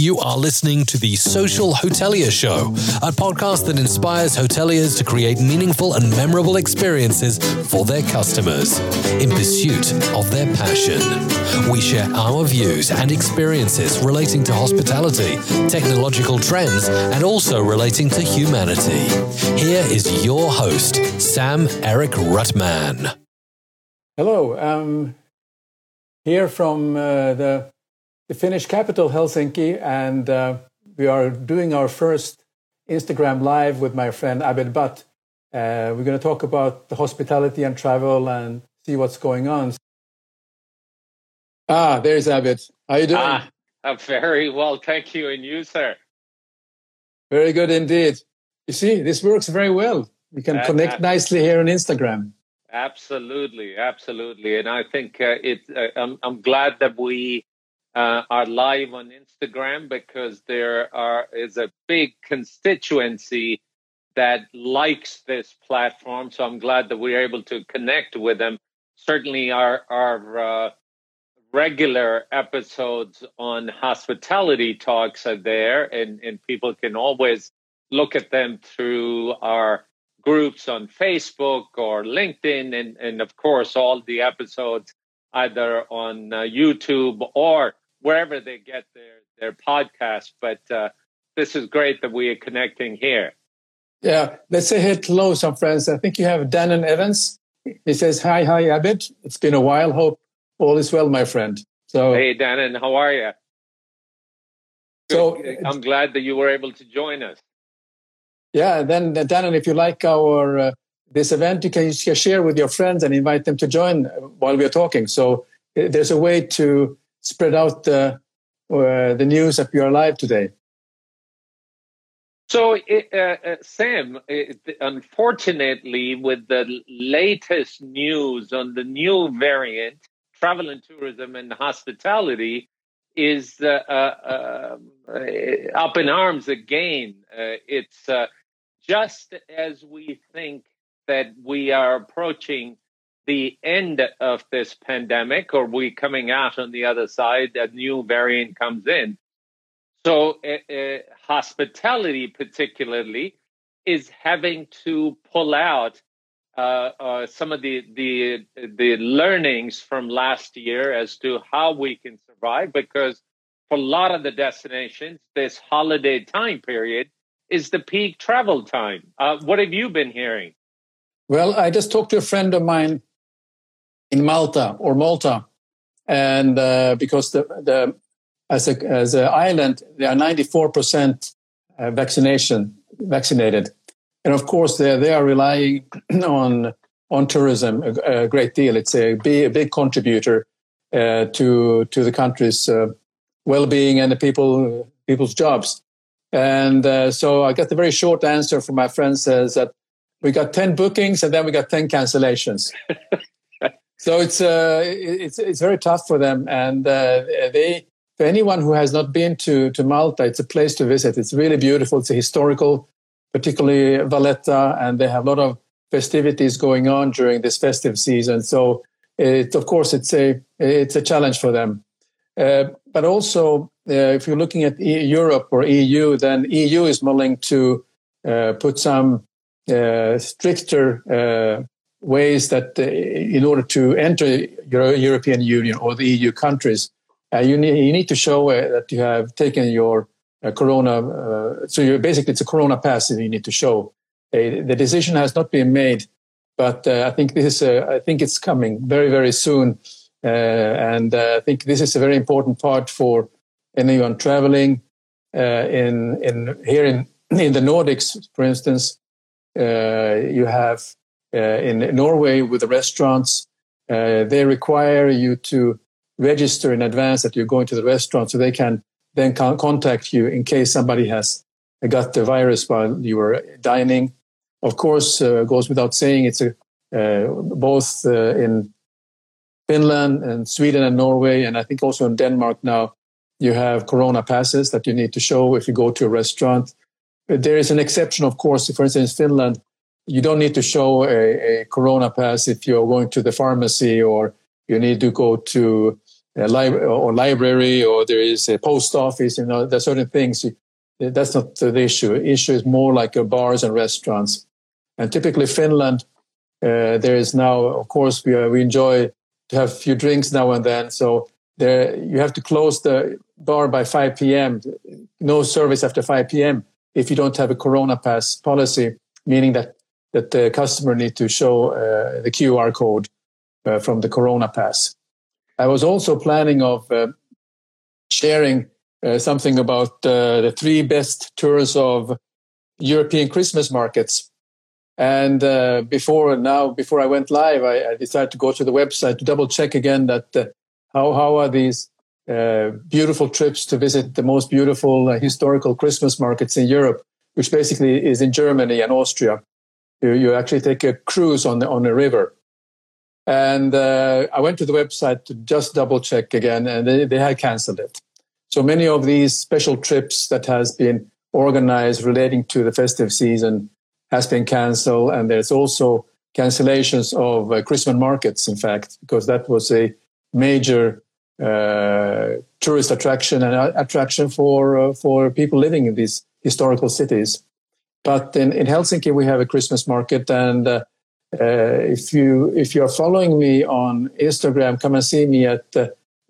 You are listening to the Social Hotelier Show, a podcast that inspires hoteliers to create meaningful and memorable experiences for their customers in pursuit of their passion. We share our views and experiences relating to hospitality, technological trends, and also relating to humanity. Here is your host, Sam Eric Rutman. Hello, I'm here from uh, the the Finnish capital, Helsinki, and uh, we are doing our first Instagram live with my friend Abid Butt. Uh, we're going to talk about the hospitality and travel and see what's going on. Ah, there's Abid. How are you doing? Ah, uh, very well, thank you. And you, sir? Very good indeed. You see, this works very well. We can connect nicely here on Instagram. Absolutely, absolutely. And I think uh, it. Uh, I'm, I'm glad that we uh, are live on Instagram because there are is a big constituency that likes this platform. So I'm glad that we're able to connect with them. Certainly, our our uh, regular episodes on hospitality talks are there, and and people can always look at them through our groups on Facebook or LinkedIn, and and of course all the episodes either on uh, YouTube or wherever they get their their podcast. But uh, this is great that we are connecting here. Yeah, let's say hello, some friends. I think you have Danon Evans. He says, "Hi, hi, Abid. It's been a while. Hope all is well, my friend." So, hey, Danon, how are you? So, I'm glad that you were able to join us. Yeah, then uh, Danon, if you like our uh, this event, you can share with your friends and invite them to join while we are talking. So uh, there's a way to spread out the uh, the news that we are live today? So, uh, uh, Sam, unfortunately, with the latest news on the new variant, travel and tourism and hospitality is uh, uh, uh, up in arms again. it's just as we think that we are approaching the end of this pandemic or we coming out on the other side a new variant comes in. So uh, uh, hospitality particularly is having to pull out uh, uh, some of the, the the learnings from last year as to how we can survive because for a lot of the destinations this holiday time period is the peak travel time. Uh, what have you been hearing? Well i just talked to a friend of mine in Malta or Malta, and uh, because the, the as a as an island, they are ninety four percent uh, vaccination vaccinated, and of course they they are relying on on tourism a, a great deal. It's a big, a big contributor uh, to to the country's uh, well being and the people people's jobs. And uh, so I got the very short answer from my friend says that we got 10 bookings and then we got 10 cancellations. So it's uh, it's it's very tough for them, and uh, they for anyone who has not been to to Malta, it's a place to visit. It's really beautiful. It's a historical, particularly Valletta, and they have a lot of festivities going on during this festive season. So it of course it's a it's a challenge for them. Uh, but also, uh, if you're looking at Europe or EU, then EU is willing to uh, put some uh, stricter ways that uh, in order to enter your European Union or the EU countries, uh, you, need, you need to show uh, that you have taken your uh, corona. Uh, so basically, it's a corona pass that you need to show. Uh, the decision has not been made, but I think this is. I think it's coming very, very soon, and I think this is a very important part for anyone traveling in in here in in the Nordics, for instance. you have in Norway with the restaurants, uh, they require you to register in advance that you're going to the restaurant so they can then contact you in case somebody has got the virus while you were dining. Of course, uh, goes without saying, it's a, uh, both uh, in Finland and Sweden and Norway, and I think also in Denmark now, you have Corona passes that you need to show if you go to a restaurant. There is an exception, of course. For instance, in Finland, you don't need to show a, a corona pass if you're going to the pharmacy or you need to go to a li- or library or there is a post office. You know, there's certain things. That's not the issue. The issue is more like your bars and restaurants. And typically, Finland, uh, there is now, of course, we, we enjoy to have a few drinks now and then. So there, you have to close the bar by 5 p.m. No service after 5 p.m. if you don't have a Corona Pass policy, meaning that that the customer need to show uh, the QR code uh, from the Corona Pass. I was also planning of uh, sharing uh, something about uh, the three best tours of European Christmas markets. And uh, before now, before I went live, I, I, decided to go to the website to double check again that how how are these beautiful trips to visit the most beautiful historical Christmas markets in Europe, which basically is in Germany and Austria. You, you actually take a cruise on the, on a river. And uh, I went to the website to just double check again, and they, they had canceled it. So many of these special trips that has been organized relating to the festive season has been canceled, and there's also cancellations of uh, Christmas markets. In fact, because that was a major uh, tourist attraction and uh, attraction for uh, for people living in these historical cities. But in, in Helsinki, we have a Christmas market, and uh, uh, if you if you are following me on Instagram, come and see me at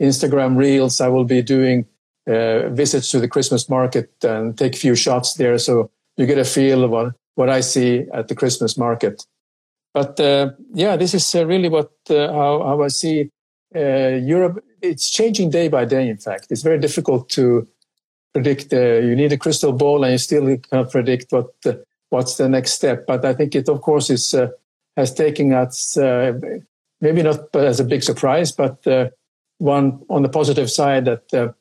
Instagram Reels. I will be doing uh, visits to the Christmas market and take a few shots there, so you get a feel of what, what I see at the Christmas market. But uh, yeah, this is really what how, how I see Europe. It's changing day by day. In fact, it's very difficult to predict. Uh, you need a crystal ball, and you still can't predict what uh, what's the next step. But I think it, of course, is uh, has taken us uh, maybe not as a big surprise, but uh, one on the positive side that uh,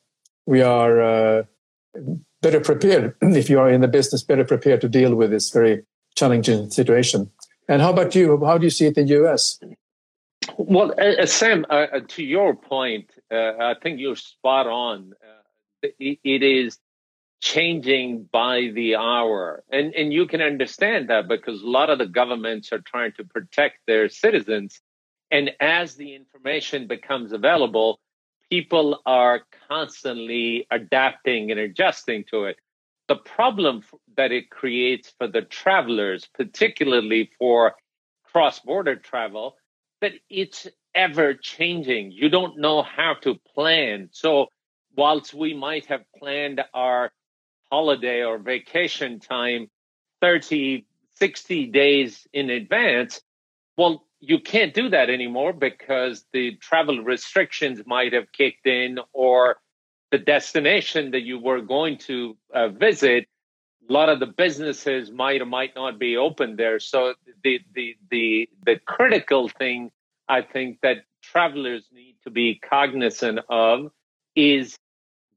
we are better prepared. if you are in the business, better prepared to deal with this very challenging situation. And how about you? How do you see it in the US? Well, Sam, to your point, I think you're spot on it is changing by the hour. And, and you can understand that because a lot of the governments are trying to protect their citizens. And as the information becomes available, people are constantly adapting and adjusting to it. The problem that it creates for the travelers, particularly for cross border travel, that it's ever changing. You don't know how to plan. So whilst we might have planned our holiday or vacation time 30, 60 days in advance, well, you can't do that anymore because the travel restrictions might have kicked in or the destination that you were going to uh, visit a lot of the businesses might or might not be open there. So the the the the critical thing i think that travelers need to be cognizant of is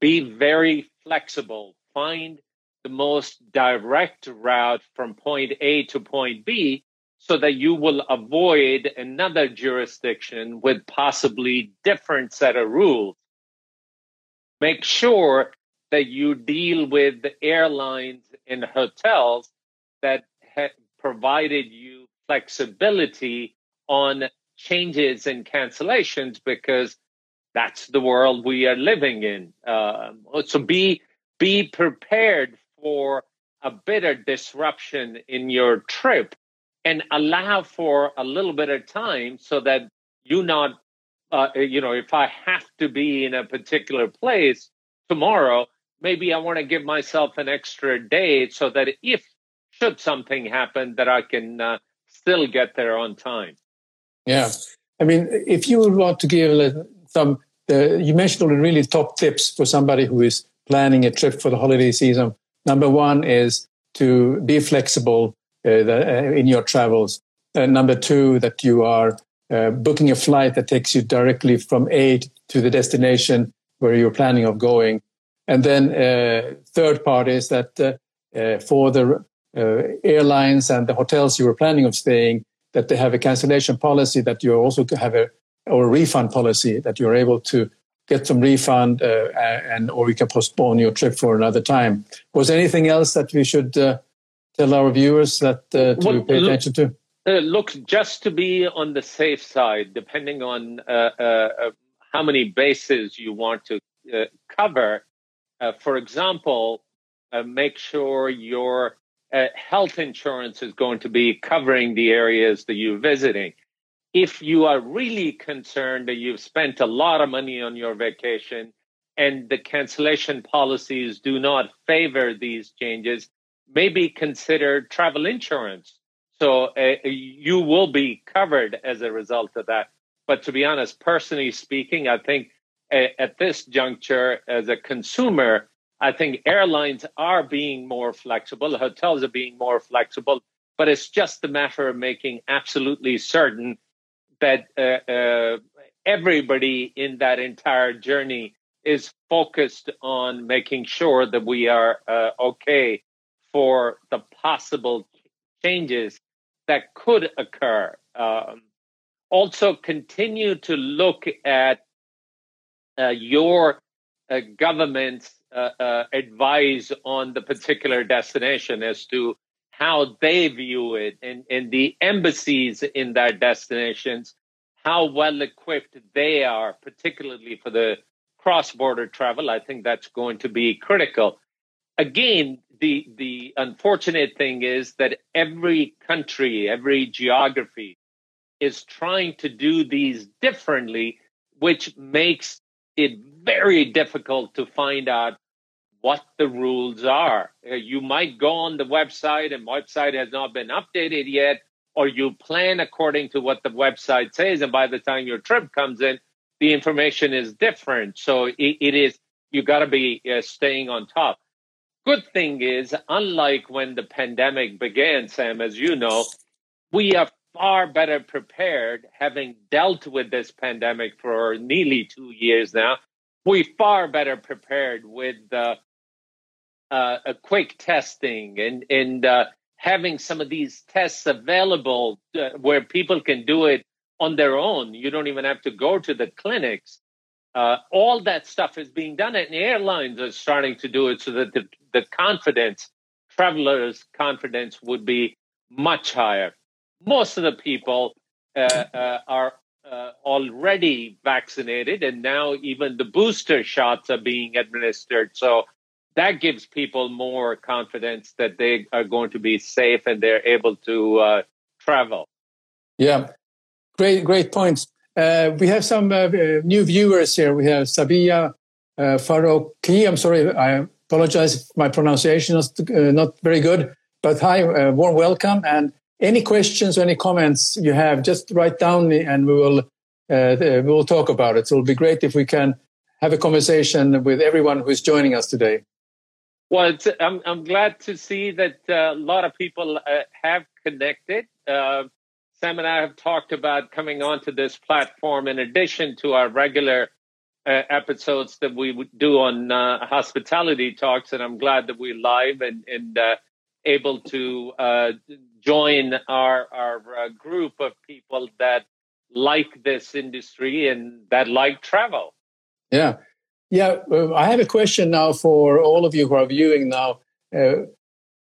be very flexible, find the most direct route from point A to point B so that you will avoid another jurisdiction with possibly different set of rules. Make sure that you deal with the airlines and hotels that have provided you flexibility on changes and cancellations because that's the world we are living in. Uh, so be be prepared for a bit of disruption in your trip, and allow for a little bit of time so that you not, uh, you know, if I have to be in a particular place tomorrow, maybe I want to give myself an extra day so that if should something happen, that I can uh, still get there on time. Yeah. I mean, if you would want to give some the, you mentioned all the really top tips for somebody who is planning a trip for the holiday season. Number one is to be flexible uh, uh, in your travels. Uh, number two, that you are uh, booking a flight that takes you directly from A to the destination where you're planning of going. And then uh, third part is that uh, for the airlines and the hotels you were planning of staying, that they have a cancellation policy that you also have a or a refund policy that you're able to get some refund uh, and or you can postpone your trip for another time. Was anything else that we should uh, tell our viewers that uh, to well, pay look, attention to? Uh, look, just to be on the safe side, depending on uh, uh, how many bases you want to uh, cover. Uh, for example, uh, make sure your uh, health insurance is going to be covering the areas that you're visiting. If you are really concerned that you've spent a lot of money on your vacation and the cancellation policies do not favor these changes, maybe consider travel insurance. So uh, you will be covered as a result of that. But to be honest, personally speaking, I think uh, at this juncture, as a consumer, I think airlines are being more flexible, hotels are being more flexible, but it's just a matter of making absolutely certain that uh, uh, everybody in that entire journey is focused on making sure that we are uh, okay for the possible changes that could occur. Um, also, continue to look at uh, your uh, government's uh, advise on the particular destination as to how they view it and, and the embassies in their destinations, how well equipped they are, particularly for the cross border travel. I think that's going to be critical. Again, the, the unfortunate thing is that every country, every geography is trying to do these differently, which makes it very difficult to find out what the rules are. Uh, you might go on the website and website has not been updated yet, or you plan according to what the website says, and by the time your trip comes in, the information is different. So it, it is you got to be uh, staying on top. Good thing is, unlike when the pandemic began, Sam, as you know, we are far better prepared, having dealt with this pandemic for nearly two years now. We far better prepared with the uh, a quick testing and and uh, having some of these tests available uh, where people can do it on their own. You don't even have to go to the clinics. Uh, all that stuff is being done, and airlines are starting to do it so that the, the confidence, travelers' confidence, would be much higher. Most of the people uh, uh, are already vaccinated, and now even the booster shots are being administered. So that gives people more confidence that they are going to be safe and they're able to uh, travel. Yeah, great, great points. Uh, we have some uh, new viewers here. We have Sabia uh, Faroki. I'm sorry, I apologize if my pronunciation is uh, not very good. But hi, uh, warm welcome. And any questions or any comments you have, just write down and we will uh, we will talk about it. So it'll be great if we can have a conversation with everyone who is joining us today. Well, I'm, I'm glad to see that uh, a lot of people uh, have connected. Uh, Sam and I have talked about coming onto this platform in addition to our regular uh, episodes that we do on uh, hospitality talks, and I'm glad that we're live and, and uh, able to join our our group of people that like this industry and that like travel. Yeah. Yeah, I have a question now for all of you who are viewing now. Uh,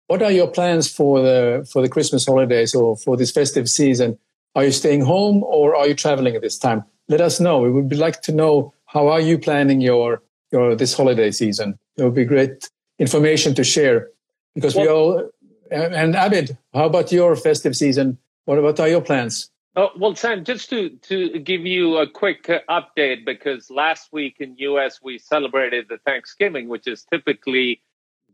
what are your plans for the for the Christmas holidays or for this festive season? Are you staying home or are you traveling at this time? Let us know. We would like to know how are you planning your your this holiday season. It would be great information to share because well, we all. And Abid, how about your festive season? What what are your plans? Oh, well, Sam, just to, to give you a quick uh, update, because last week in US we celebrated the Thanksgiving, which is typically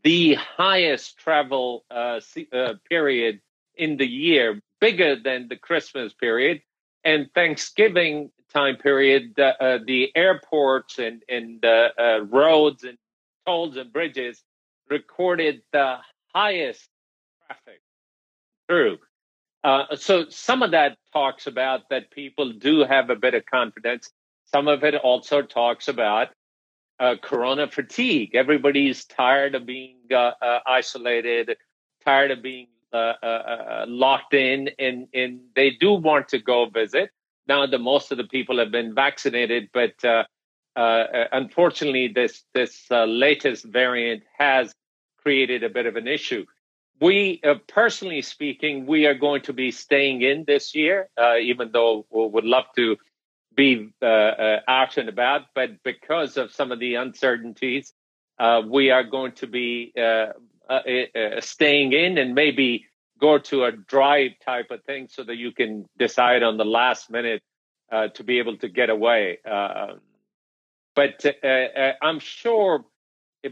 the highest travel uh, uh, period in the year, bigger than the Christmas period. And Thanksgiving time period, uh, the airports and, and uh, roads and tolls and bridges recorded the highest traffic through. Uh, so some of that talks about that people do have a bit of confidence. Some of it also talks about uh, corona fatigue. Everybody's tired of being uh, uh isolated, tired of being uh, locked in, and, and they do want to go visit. Now, that most of the people have been vaccinated, but unfortunately, this this latest variant has created a bit of an issue we uh, personally speaking we are going to be staying in this year uh, even though we would love to be uh, uh, out and about. But because of some of the uncertainties, uh, we are going to be uh, staying in and maybe go to a drive type of thing so that you can decide on the last minute to be able to get away. but I'm sure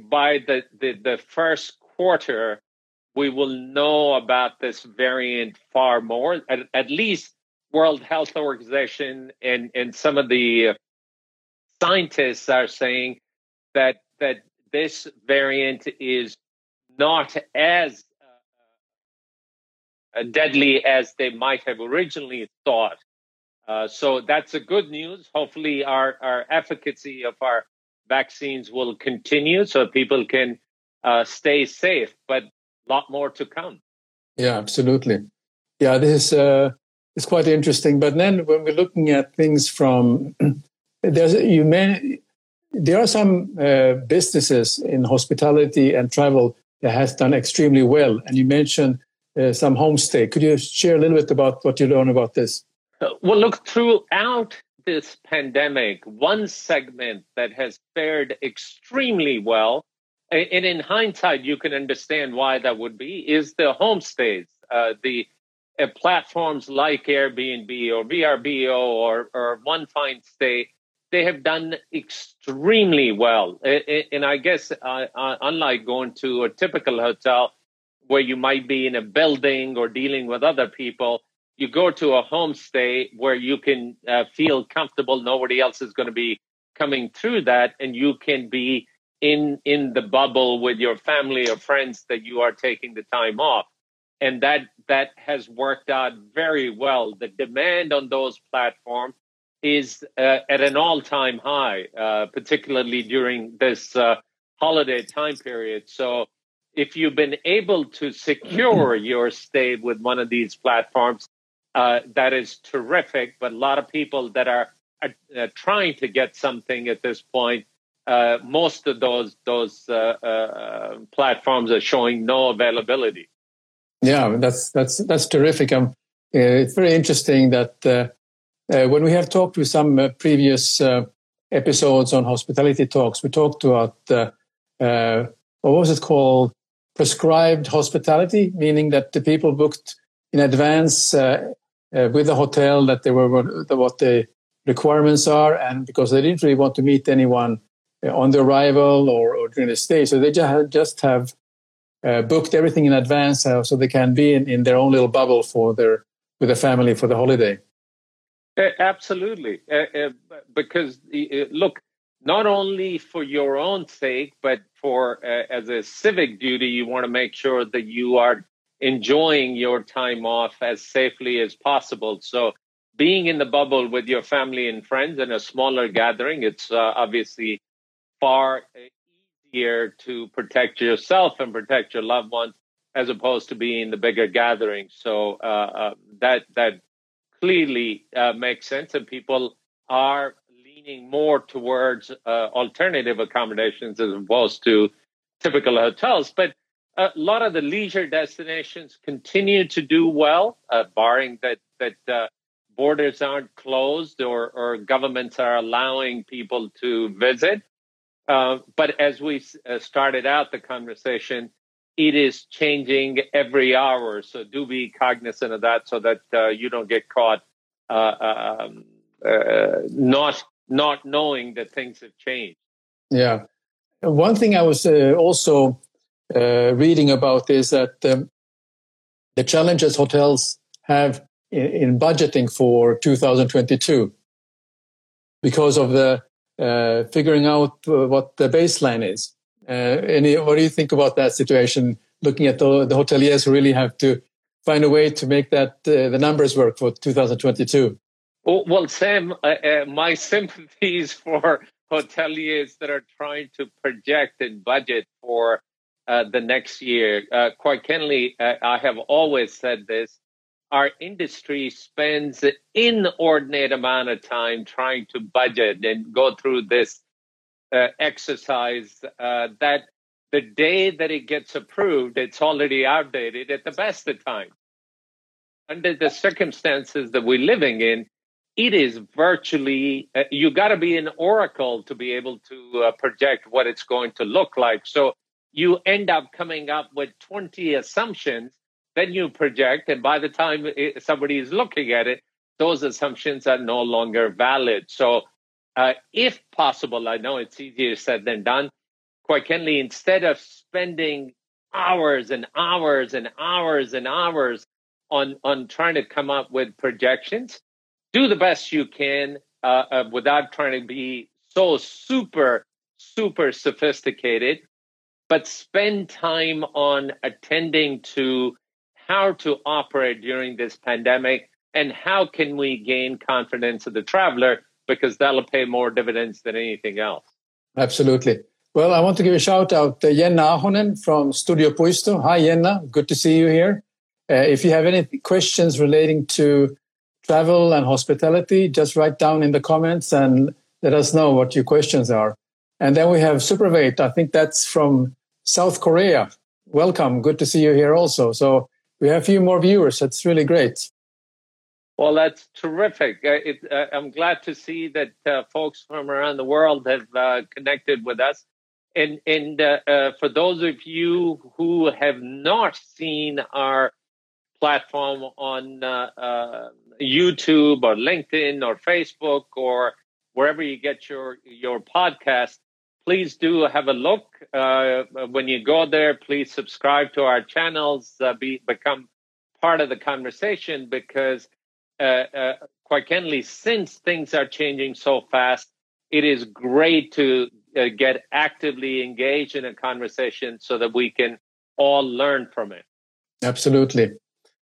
by the, the, the first quarter, we will know about this variant far more. At, at least World Health Organization and, and some of the scientists are saying that that this variant is not as uh, uh, deadly as they might have originally thought. Uh, so that's a good news. Hopefully, our, our efficacy of our vaccines will continue so people can uh, stay safe, but lot more to come. Yeah, absolutely. Yeah, this is uh, it's quite interesting. But then when we're looking at things from there's you may there are some uh, businesses in hospitality and travel that has done extremely well, and you mentioned uh, some homestay. Could you share a little bit about what you learn about this? Uh, well, look throughout this pandemic, one segment that has fared extremely well, and in hindsight, you can understand why that would be, is the homestays. Uh, the uh, platforms like Airbnb or VRBO or, or One Fine Stay, they have done extremely well. And I guess, uh, uh, unlike going to a typical hotel where you might be in a building or dealing with other people, you go to a homestay where you can uh, feel comfortable. Nobody else is going to be coming through that, and you can be in in the bubble with your family or friends that you are taking the time off and that that has worked out very well. The demand on those platforms is uh, at an all-time high, uh, particularly during this uh, holiday time period. So, if you've been able to secure your stay with one of these platforms, uh, that is terrific. But a lot of people that are, are uh, trying to get something at this point. Uh, most of those those platforms are showing no availability. Yeah, that's that's that's terrific. Um, uh, it's very interesting that uh, uh, when we have talked with some uh, previous uh, episodes on hospitality talks, we talked about uh, what was it called? Prescribed hospitality, meaning that the people booked in advance with the hotel that they were what the requirements are, and because they didn't really want to meet anyone on the arrival or, or during the stay, so they just just have uh, booked everything in advance uh, so they can be in, in their own little bubble for their with their family for the holiday. Absolutely, uh, uh because uh, look, not only for your own sake, but for uh, as a civic duty, you want to make sure that you are enjoying your time off as safely as possible. So, being in the bubble with your family and friends in a smaller gathering, it's obviously far easier to protect yourself and protect your loved ones as opposed to being the bigger gathering. So uh, uh, that that clearly uh, makes sense, and people are leaning more towards uh, alternative accommodations as opposed to typical hotels. But a lot of the leisure destinations continue to do well, uh, barring that that uh, borders aren't closed or, or governments are allowing people to visit. Uh, but as we uh, started out the conversation, it is changing every hour. So do be cognizant of that, so that uh, you don't get caught uh, um, not not knowing that things have changed. Yeah, one thing I was also reading about is that um, the challenges hotels have in, in budgeting for 2022 because of the uh, figuring out uh, what the baseline is. Uh, any, what do you think about that situation? Looking at the, the hoteliers who really have to find a way to make that uh, the numbers work for 2022. Well, well Sam, uh, uh, my sympathies for hoteliers that are trying to project and budget for the next year. quite candidly, I have always said this: our industry spends an inordinate amount of time trying to budget and go through this uh, exercise uh, that the day that it gets approved, it's already outdated at the best of times. Under the circumstances that we're living in, it is virtually uh, you got to be an oracle to be able to uh, project what it's going to look like so you end up coming up with 20 assumptions then you project and by the time it, somebody is looking at it those assumptions are no longer valid. So uh, if possible i know it's easier said than done quite candidly instead of spending hours and hours and hours and hours on on trying to come up with projections do the best you can uh, uh, without trying to be so super super sophisticated but spend time on attending to how to operate during this pandemic and how can we gain confidence of the traveler because that'll pay more dividends than anything else absolutely well i want to give a shout out to jenna ahonen from studio puisto hi jenna good to see you here uh, if you have any questions relating to travel and hospitality, just write down in the comments and let us know what your questions are. And then we have Supervate. I think that's from South Korea. Welcome. Good to see you here also. So we have a few more viewers. That's really great. Well, that's terrific. Uh, it, uh, I'm glad to see that uh, folks from around the world have uh, connected with us. And, and uh, uh, for those of you who have not seen our platform on YouTube or LinkedIn or Facebook or wherever you get your your podcast, please do have a look. Uh, when you go there, please subscribe to our channels, uh, be become part of the conversation because, uh, uh, quite candidly, since things are changing so fast, it is great to get actively engaged in a conversation so that we can all learn from it. Absolutely.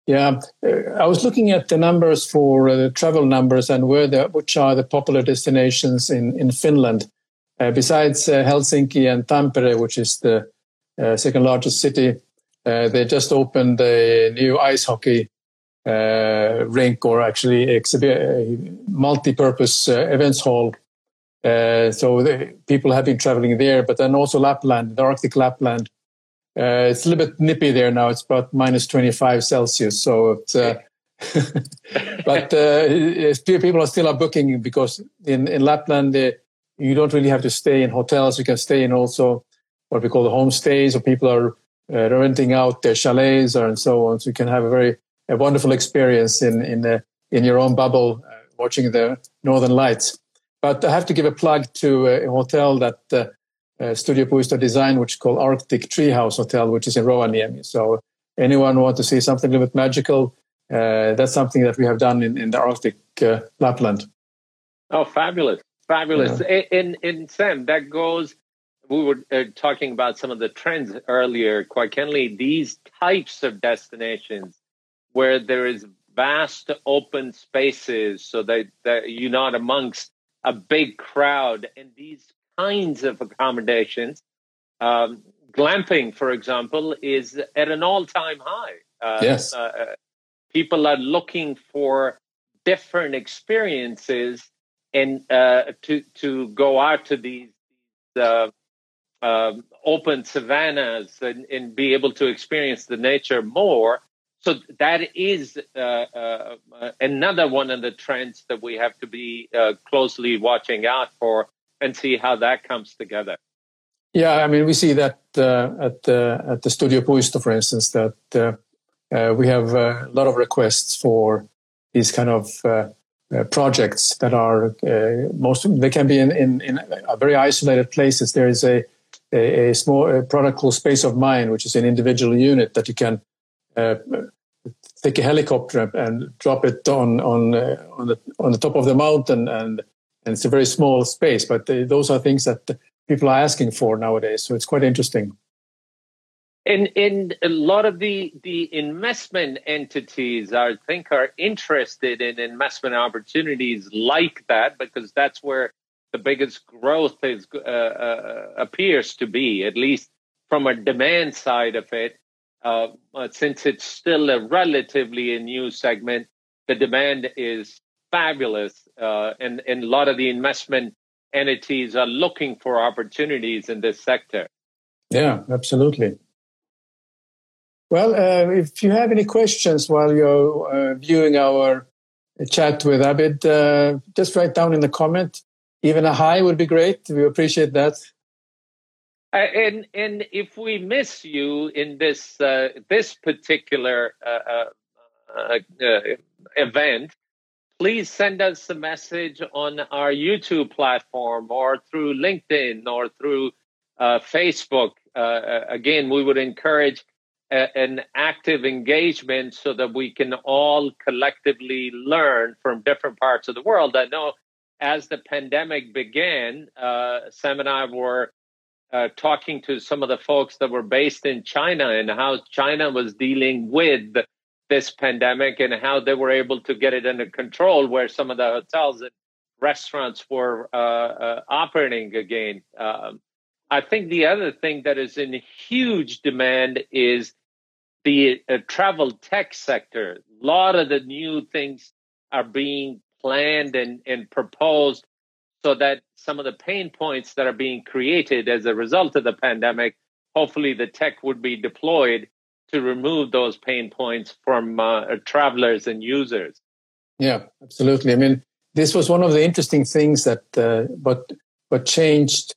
Yeah, I was looking at the numbers for uh, the travel numbers and where the which are the popular destinations in in Finland. Uh, besides uh, Helsinki and Tampere, which is the uh, second largest city, uh, they just opened a new ice hockey uh, rink, or actually exhibi- multi-purpose events hall. so the, people have been traveling there, but then also Lapland, the Arctic Lapland uh, it's a little bit nippy there now. It's about minus 25 Celsius. So, uh, but uh, people are still are booking because in, in Lapland, uh, you don't really have to stay in hotels. You can stay in also what we call the homestays, or people are uh, renting out their chalets or and so on. So you can have a very a wonderful experience in in in your own bubble, uh, watching the northern lights. But I have to give a plug to a hotel that uh, Studio Puisto designed, which is called Arctic Treehouse Hotel, which is in Rovaniemi. So anyone want to see something a little bit magical, uh, that's something that we have done in, in the Arctic uh, Lapland. Oh, fabulous. Fabulous. Yeah. In, in Sam, that goes, we were uh, talking about some of the trends earlier. Quite candidly, these types of destinations where there is vast open spaces so that, that you're not amongst a big crowd and these kinds of accommodations. Um, glamping, for example, is at an all-time high. Uh, yes, uh, people are looking for different experiences and uh, to to go out to these, uh, um, open savannas and, and, be able to experience the nature more. So that is uh, another one of the trends that we have to be closely watching out for and see how that comes together. Yeah, I mean, we see that uh, at the at the Studio Puisto, for instance, that uh, uh, we have uh, a lot of requests for these kind of uh, uh, projects that are most they can be in, in, in very isolated places. There is a a, a small a product called Space of Mind, which is an individual unit that you can uh, take a helicopter and drop it on on on the on the top of the mountain and and it's a very small space. But they, those are things that people are asking for nowadays. So it's quite interesting. And in a lot of the the investment entities, I think, are interested in investment opportunities like that because that's where the biggest growth is uh, uh, appears to be, at least from a demand side of it. Uh, since it's still a relatively a new segment, the demand is fabulous, uh, and, and a lot of the investment entities are looking for opportunities in this sector. Yeah, absolutely. Well, uh, if you have any questions while you're uh, viewing our chat with Abid, uh, just write down in the comment. Even a hi would be great. We appreciate that. Uh, and and if we miss you in this uh, this particular uh, event, please send us a message on our YouTube platform or through LinkedIn or through Facebook. again, we would encourage a, an active engagement so that we can all collectively learn from different parts of the world. I know as the pandemic began, Sam and I were uh, talking to some of the folks that were based in China and how China was dealing with this pandemic and how they were able to get it under control, where some of the hotels and restaurants were uh, uh, operating again. Um, I think the other thing that is in huge demand is the uh, travel tech sector. A lot of the new things are being planned and, and proposed so that some of the pain points that are being created as a result of the pandemic, hopefully the tech would be deployed to remove those pain points from uh, travelers and users. Yeah, absolutely. I mean, this was one of the interesting things that uh, what changed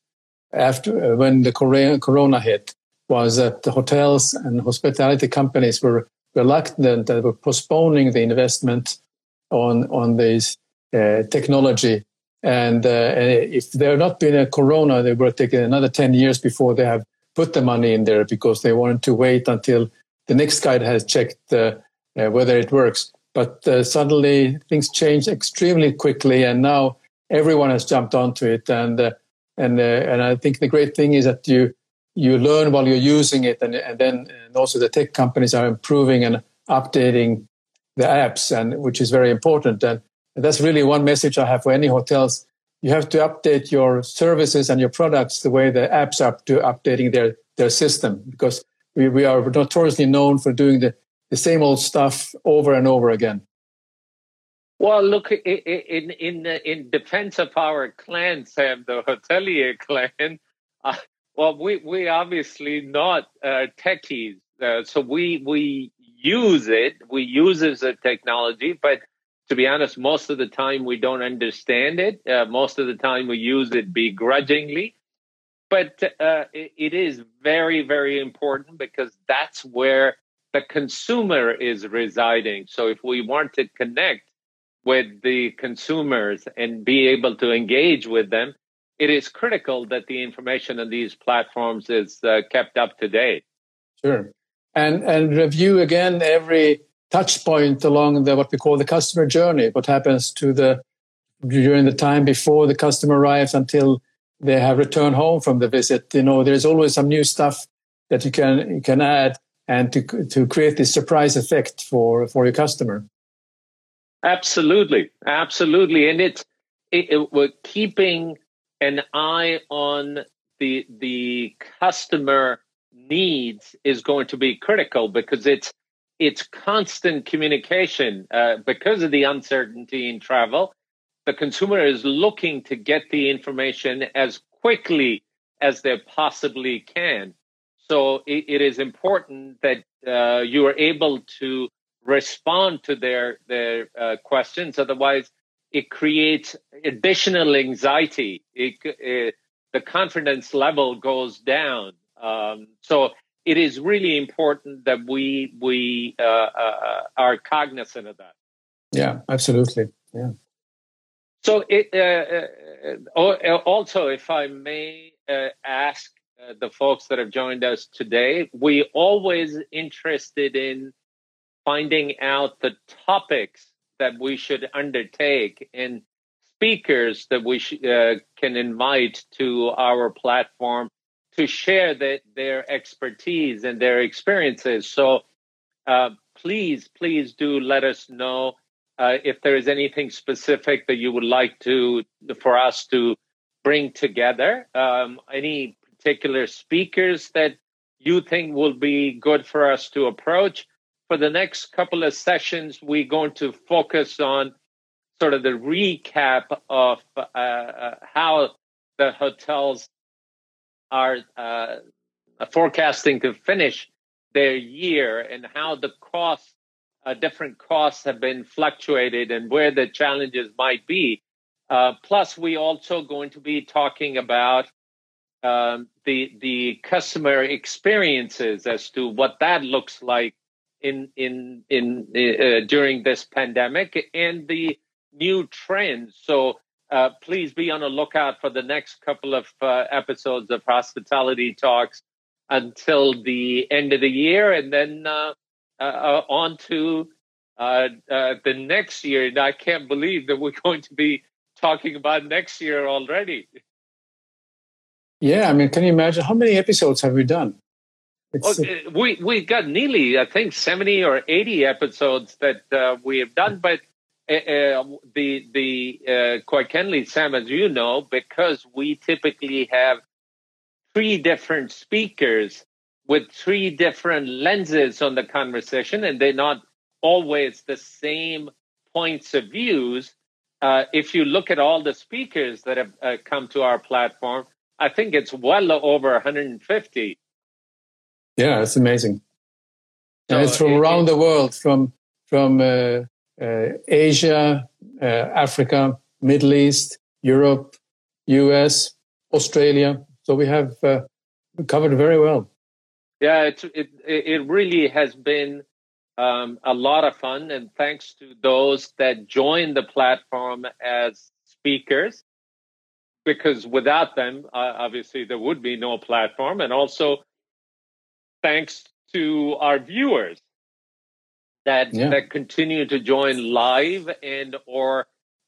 after uh, when the corona hit was that the hotels and hospitality companies were reluctant and were postponing the investment on on this uh, technology and, uh, if there had not been a corona, they have taken another 10 years before they have put the money in there because they wanted to wait until the next guy has checked uh, whether it works. But uh, suddenly things changed extremely quickly, and now everyone has jumped onto it. And uh, and uh, and I think the great thing is that you you learn while you're using it, and and then and also the tech companies are improving and updating the apps, and which is very important. And that's really one message I have for any hotels. You have to update your services and your products the way the apps are to updating their, their system because we, we are notoriously known for doing the, the same old stuff over and over again. Well, look, in in in defense of our clan, Sam, the hotelier clan, well, we we obviously not uh, techies, uh, so we we use it, we use as a technology, but to be honest, most of the time we don't understand it. Uh, most of the time we use it begrudgingly. But uh, it, it is very, very important because that's where the consumer is residing. So if we want to connect with the consumers and be able to engage with them, it is critical that the information on these platforms is uh, kept up to date. Sure. And, and review again every touch point along the what we call the customer journey. What happens to the during the time before the customer arrives until they have returned home from the visit. You know, there's always some new stuff that you can you can add and to to create this surprise effect for for your customer. Absolutely, absolutely, and it's it, it, we're keeping an eye on the the customer needs is going to be critical because it's it's constant communication uh, because of the uncertainty in travel. The consumer is looking to get the information as quickly as they possibly can. So it, it is important that uh, you are able to respond to their their uh, questions. Otherwise, it creates additional anxiety. It, it, the confidence level goes down. Um, so it is really important that we we uh, uh, are cognizant of that. Yeah, absolutely. Yeah. So it uh, uh, uh also, if I may uh, ask the folks that have joined us today, we always interested in finding out the topics that we should undertake and speakers that we sh- can invite to our platform to share the, their expertise and their experiences. So uh, please, please do let us know uh, if there is anything specific that you would like to for us to bring together. Um, any particular speakers that you think will be good for us to approach. For the next couple of sessions, we're going to focus on sort of the recap of uh, uh how the hotels are uh, forecasting to finish their year and how the costs uh, different costs have been fluctuated and where the challenges might be. Uh, plus, we also going to be talking about um, the the customer experiences as to what that looks like in in in uh, during this pandemic and the new trends. So uh, please be on the lookout for the next couple of uh, episodes of Hospitality Talks until the end of the year, and then uh, uh, uh, on to the next year. And I can't believe that we're going to be talking about next year already. Yeah, I mean, can you imagine how many episodes have we done? Well, we we got nearly, I think, seventy or eighty episodes that uh, we have done. But uh, uh, the the uh, quite candidly, Sam, as you know, because we typically have three different speakers with three different lenses on the conversation, and they're not always the same points of views. Uh, if you look at all the speakers that have uh, come to our platform, I think it's well over 150. Yeah, it's amazing. So and it's from it, around it, the world, from from uh, uh Asia, uh, Africa, Middle East, Europe, U.S., Australia. So we have uh, covered very well. Yeah, it it it really has been um, a lot of fun, and thanks to those that joined the platform as speakers, because without them, uh, obviously there would be no platform, and also thanks to our viewers that yeah. that continue to join live and or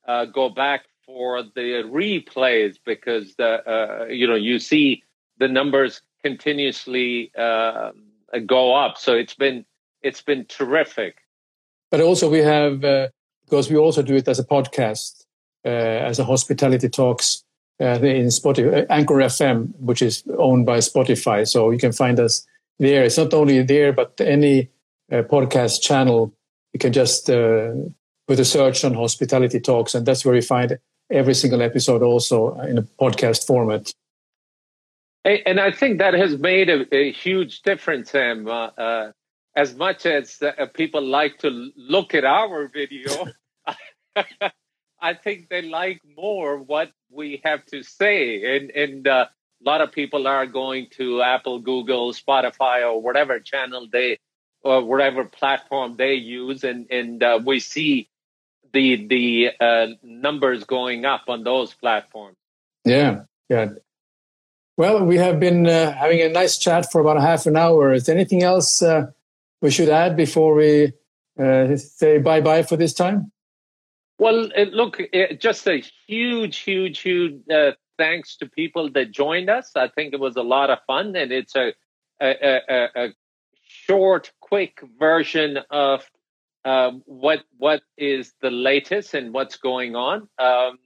uh, go back for the replays because the uh, you know you see the numbers continuously uh, go up. So it's been it's been terrific. But also we have uh, because we also do it as a podcast, uh, as a hospitality talks uh, in Spotify, Anchor FM, which is owned by Spotify. So you can find us there. It's not only there, but any podcast channel. You can just put a search on hospitality talks, and that's where you find every single episode also in a podcast format. And I think that has made a, a huge difference, Sam. Uh, uh, as much as uh, people like to look at our video, I think they like more what we have to say. And, and uh, a lot of people are going to Apple, Google, Spotify, or whatever channel they, or whatever platform they use, and and uh, we see the the uh, numbers going up on those platforms. Yeah, yeah. Well, we have been uh, having a nice chat for about a half an hour. Is there anything else uh, we should add before we uh, say bye bye for this time? Well, look, just a huge, huge, huge uh, thanks to people that joined us. I think it was a lot of fun, and it's a a, a, a short, quick version of uh, what what is the latest and what's going on. Um,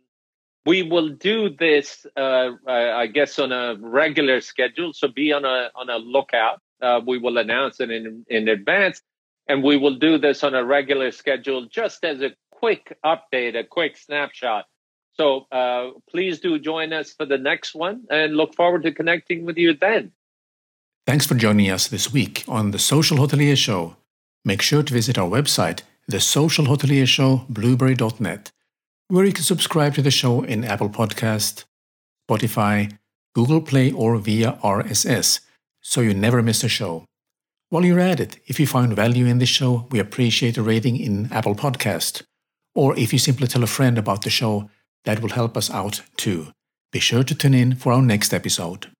we will do this, uh, I guess, on a regular schedule. So be on a on a lookout. Uh, we will announce it in in advance, and we will do this on a regular schedule, just as a quick update, a quick snapshot. So uh, please do join us for the next one, and look forward to connecting with you then. Thanks for joining us this week on the Social Hotelier Show. Make sure to visit our website, the Social Hotelier Show, blueberry.net, where you can subscribe to the show in Apple Podcast, Spotify, Google Play, or via RSS, so you never miss a show. While you're at it, if you found value in this show, we appreciate a rating in Apple Podcast. Or if you simply tell a friend about the show, that will help us out too. Be sure to tune in for our next episode.